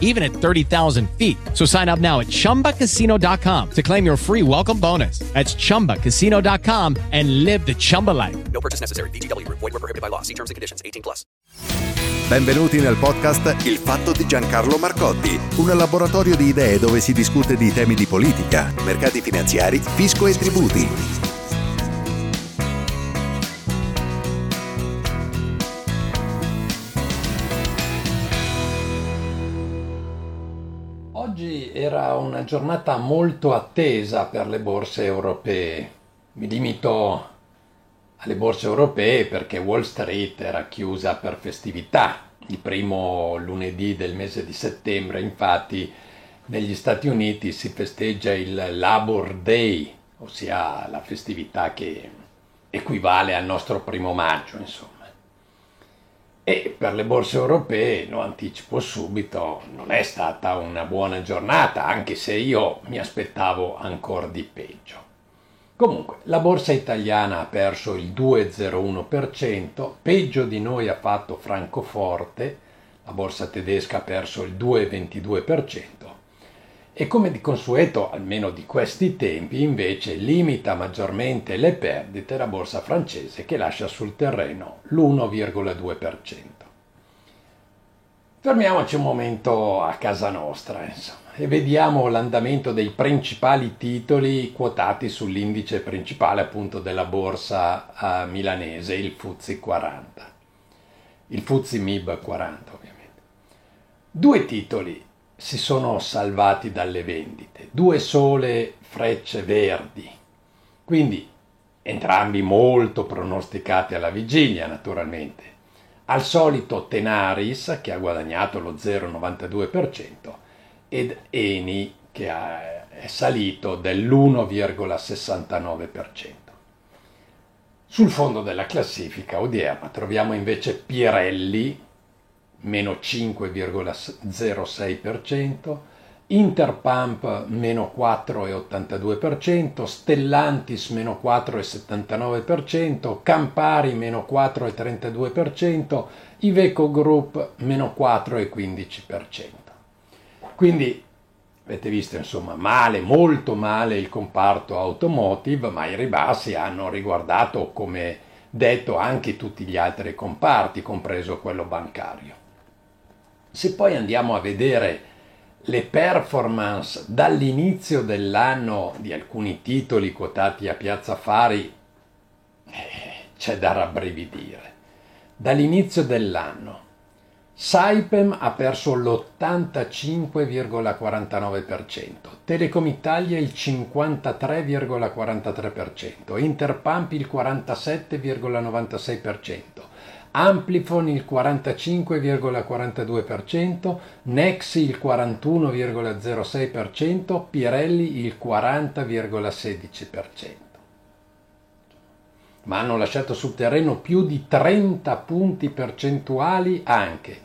even at 30,000 feet. So sign up now at chumbacasino.com to claim your free welcome bonus. That's chumbacasino.com and live the Chumba life. No purchase necessary. VGW Group. Void were prohibited by law. See terms and conditions. 18 plus. Benvenuti nel podcast Il fatto di Giancarlo Marcotti, un laboratorio di idee dove si discute di temi di politica, mercati finanziari, fisco e tributi. Oggi era una giornata molto attesa per le borse europee. Mi limito alle borse europee perché Wall Street era chiusa per festività. Il primo lunedì del mese di settembre, infatti, negli Stati Uniti si festeggia il Labor Day, ossia la festività che equivale al nostro primo maggio, insomma. E per le borse europee, lo anticipo subito, non è stata una buona giornata, anche se io mi aspettavo ancora di peggio. Comunque, la borsa italiana ha perso il 2,01%, peggio di noi ha fatto Francoforte, la borsa tedesca ha perso il 2,22%, e come di consueto, almeno di questi tempi, invece limita maggiormente le perdite la borsa francese che lascia sul terreno l'1,2%. Fermiamoci un momento a casa nostra, insomma, e vediamo l'andamento dei principali titoli quotati sull'indice principale appunto della borsa uh, milanese, il FTSE 40. Il FTSE MIB 40 ovviamente. Due titoli si sono salvati dalle vendite, due sole frecce verdi, quindi entrambi molto pronosticati alla vigilia naturalmente. Al solito Tenaris che ha guadagnato lo 0,92% ed Eni che è salito dell'1,69%. Sul fondo della classifica odierna troviamo invece Pirelli meno 5,06%, Interpump meno 4,82%, Stellantis meno 4,79%, Campari meno 4,32%, Iveco Group meno 4,15%. Quindi avete visto insomma male, molto male il comparto automotive, ma i ribassi hanno riguardato come detto anche tutti gli altri comparti, compreso quello bancario. Se poi andiamo a vedere le performance dall'inizio dell'anno di alcuni titoli quotati a Piazza Fari, eh, c'è da rabbrividire. Dall'inizio dell'anno Saipem ha perso l'85,49%, Telecom Italia il 53,43%, Interpump il 47,96%, Amplifon il 45,42%, Nexi il 41,06%, Pirelli il 40,16%. Ma hanno lasciato sul terreno più di 30 punti percentuali anche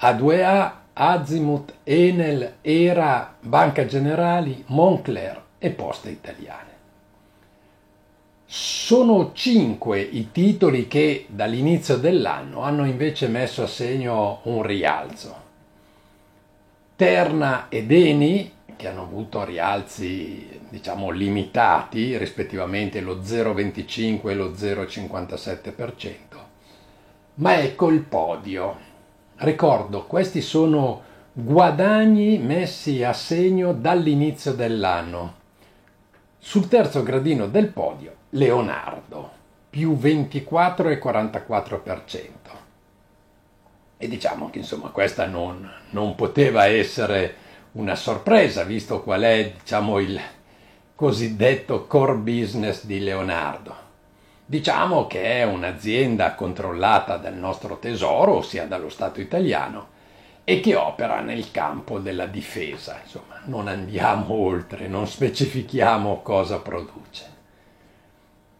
A2A, Azimut, Enel, Era, Banca Generali, Moncler e Poste Italiane. Sono cinque i titoli che dall'inizio dell'anno hanno invece messo a segno un rialzo. Terna ed Eni, che hanno avuto rialzi diciamo limitati, rispettivamente lo 0,25 e lo 0,57%. Ma ecco il podio. Ricordo, questi sono guadagni messi a segno dall'inizio dell'anno. Sul terzo gradino del podio Leonardo, più 24,44%. E diciamo che insomma questa non, non poteva essere una sorpresa, visto qual è diciamo, il cosiddetto core business di Leonardo. Diciamo che è un'azienda controllata dal nostro tesoro, ossia dallo Stato italiano, e che opera nel campo della difesa. Insomma, non andiamo oltre, non specifichiamo cosa produce.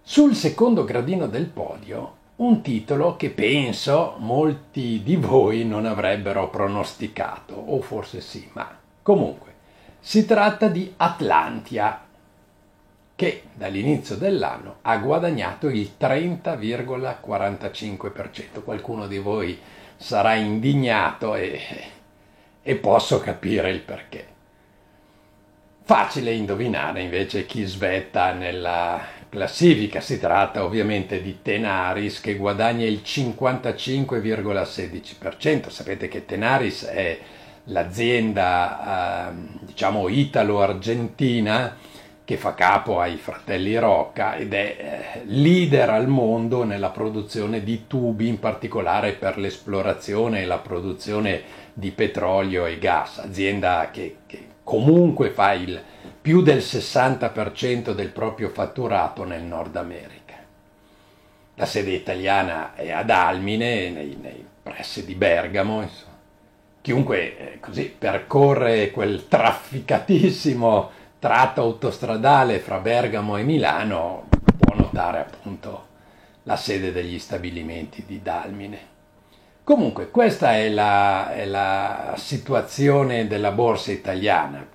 Sul secondo gradino del podio un titolo che penso molti di voi non avrebbero pronosticato, o forse sì, ma comunque si tratta di Atlantia, che dall'inizio dell'anno ha guadagnato il 30,45%. Qualcuno di voi sarà indignato e, e posso capire il perché. Facile indovinare invece chi svetta nella classifica. Si tratta ovviamente di Tenaris che guadagna il 55,16%. Sapete che Tenaris è l'azienda, eh, diciamo, italo-argentina che fa capo ai fratelli Rocca ed è eh, leader al mondo nella produzione di tubi, in particolare per l'esplorazione e la produzione di petrolio e gas, azienda che, che comunque fa il più del 60% del proprio fatturato nel Nord America. La sede italiana è ad Almine, nei, nei pressi di Bergamo. Insomma. Chiunque eh, così percorre quel trafficatissimo tratto autostradale fra Bergamo e Milano può notare appunto la sede degli stabilimenti di Dalmine. Comunque questa è la, è la situazione della borsa italiana,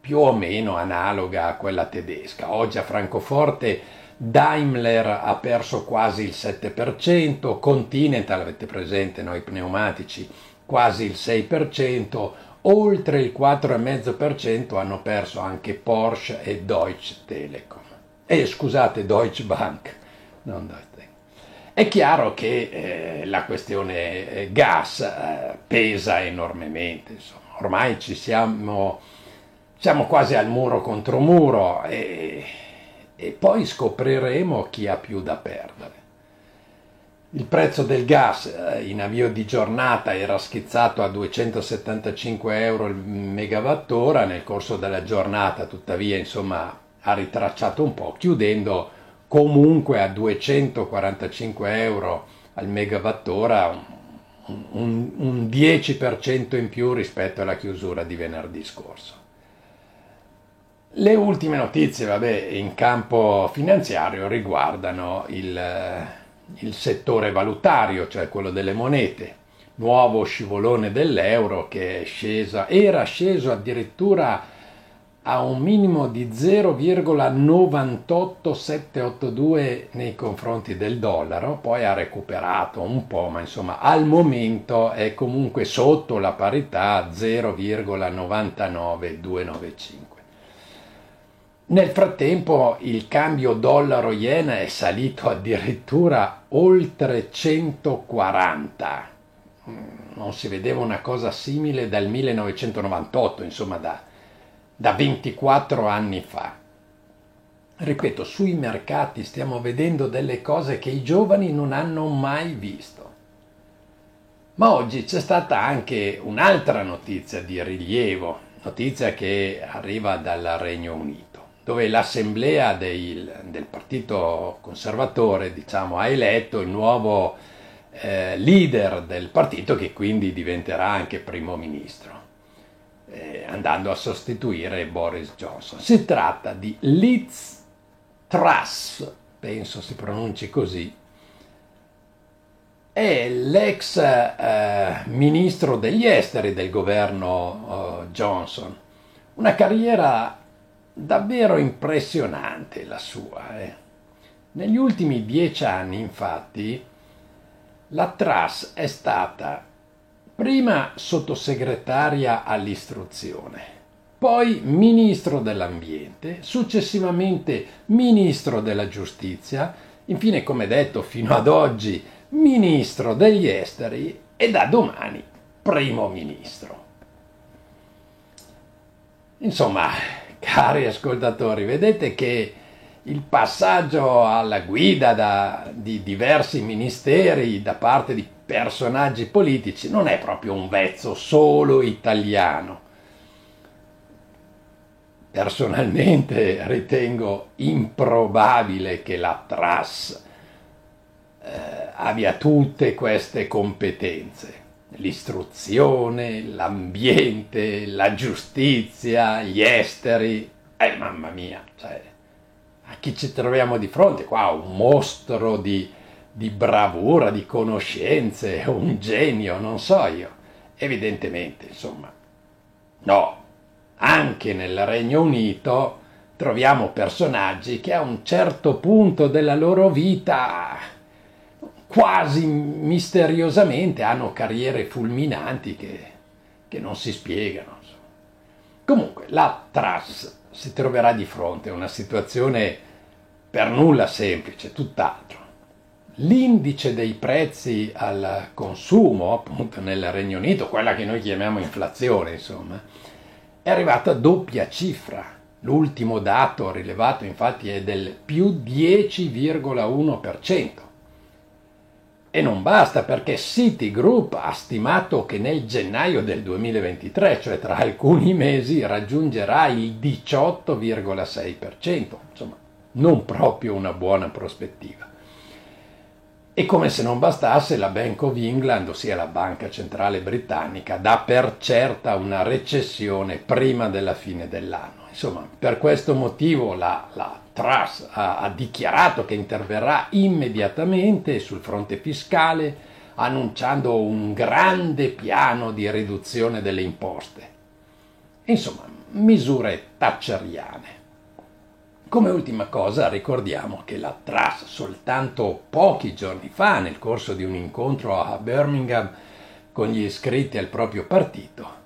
più o meno analoga a quella tedesca. Oggi a Francoforte Daimler ha perso quasi il 7%, Continental, avete presente noi pneumatici, quasi il 6%, oltre il 4,5% hanno perso anche Porsche e Deutsche Telekom. E eh, scusate, Deutsche Bank, non Deutsche Telekom. È chiaro che eh, la questione eh, gas eh, pesa enormemente, insomma. ormai ci siamo, siamo quasi al muro contro muro e, e poi scopriremo chi ha più da perdere. Il prezzo del gas eh, in avvio di giornata era schizzato a 275 euro il megawattora, nel corso della giornata tuttavia insomma, ha ritracciato un po', chiudendo comunque a 245 euro al megawattora, un, un, un 10% in più rispetto alla chiusura di venerdì scorso. Le ultime notizie vabbè, in campo finanziario riguardano il il settore valutario, cioè quello delle monete, nuovo scivolone dell'euro che è scesa, era sceso addirittura a un minimo di 0,98782 nei confronti del dollaro, poi ha recuperato un po', ma insomma al momento è comunque sotto la parità 0,99295. Nel frattempo il cambio dollaro-yen è salito addirittura oltre 140. Mm, non si vedeva una cosa simile dal 1998, insomma da, da 24 anni fa. Ripeto, sui mercati stiamo vedendo delle cose che i giovani non hanno mai visto. Ma oggi c'è stata anche un'altra notizia di rilievo, notizia che arriva dal Regno Unito dove l'assemblea del, del partito conservatore diciamo, ha eletto il nuovo eh, leader del partito che quindi diventerà anche primo ministro, eh, andando a sostituire Boris Johnson. Si tratta di Liz Truss, penso si pronunci così, è l'ex eh, ministro degli esteri del governo eh, Johnson. Una carriera davvero impressionante la sua. Eh. Negli ultimi dieci anni, infatti, la Truss è stata prima sottosegretaria all'istruzione, poi ministro dell'ambiente, successivamente ministro della giustizia, infine, come detto, fino ad oggi ministro degli esteri e da domani primo ministro. Insomma, Cari ascoltatori, vedete che il passaggio alla guida da, di diversi ministeri da parte di personaggi politici non è proprio un vezzo solo italiano. Personalmente ritengo improbabile che la Tras eh, abbia tutte queste competenze l'istruzione, l'ambiente, la giustizia, gli esteri. Eh, mamma mia, cioè, a chi ci troviamo di fronte? Qua un mostro di, di bravura, di conoscenze, un genio, non so io. Evidentemente, insomma, no. Anche nel Regno Unito troviamo personaggi che a un certo punto della loro vita quasi misteriosamente hanno carriere fulminanti che, che non si spiegano. Comunque, la Truss si troverà di fronte a una situazione per nulla semplice, tutt'altro. L'indice dei prezzi al consumo, appunto nel Regno Unito, quella che noi chiamiamo inflazione, insomma, è arrivata a doppia cifra. L'ultimo dato rilevato infatti è del più 10,1%. E non basta perché Citigroup ha stimato che nel gennaio del 2023, cioè tra alcuni mesi, raggiungerà il 18,6%. Insomma, non proprio una buona prospettiva. E come se non bastasse, la Bank of England, ossia la banca centrale britannica, dà per certa una recessione prima della fine dell'anno. Insomma, per questo motivo la, la Truss ha, ha dichiarato che interverrà immediatamente sul fronte fiscale, annunciando un grande piano di riduzione delle imposte. Insomma, misure thatcheriane. Come ultima cosa ricordiamo che la Truss soltanto pochi giorni fa, nel corso di un incontro a Birmingham con gli iscritti al proprio partito,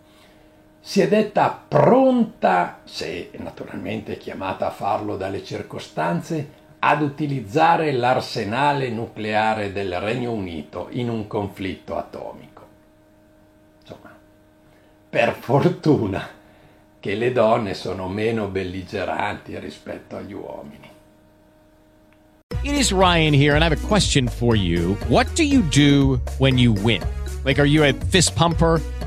si è detta pronta, se naturalmente chiamata a farlo dalle circostanze, ad utilizzare l'arsenale nucleare del Regno Unito in un conflitto atomico. Insomma, per fortuna che le donne sono meno belligeranti rispetto agli uomini. It is Ryan here and I have a question for you. What do you do when you win? Like are you a fist pumper?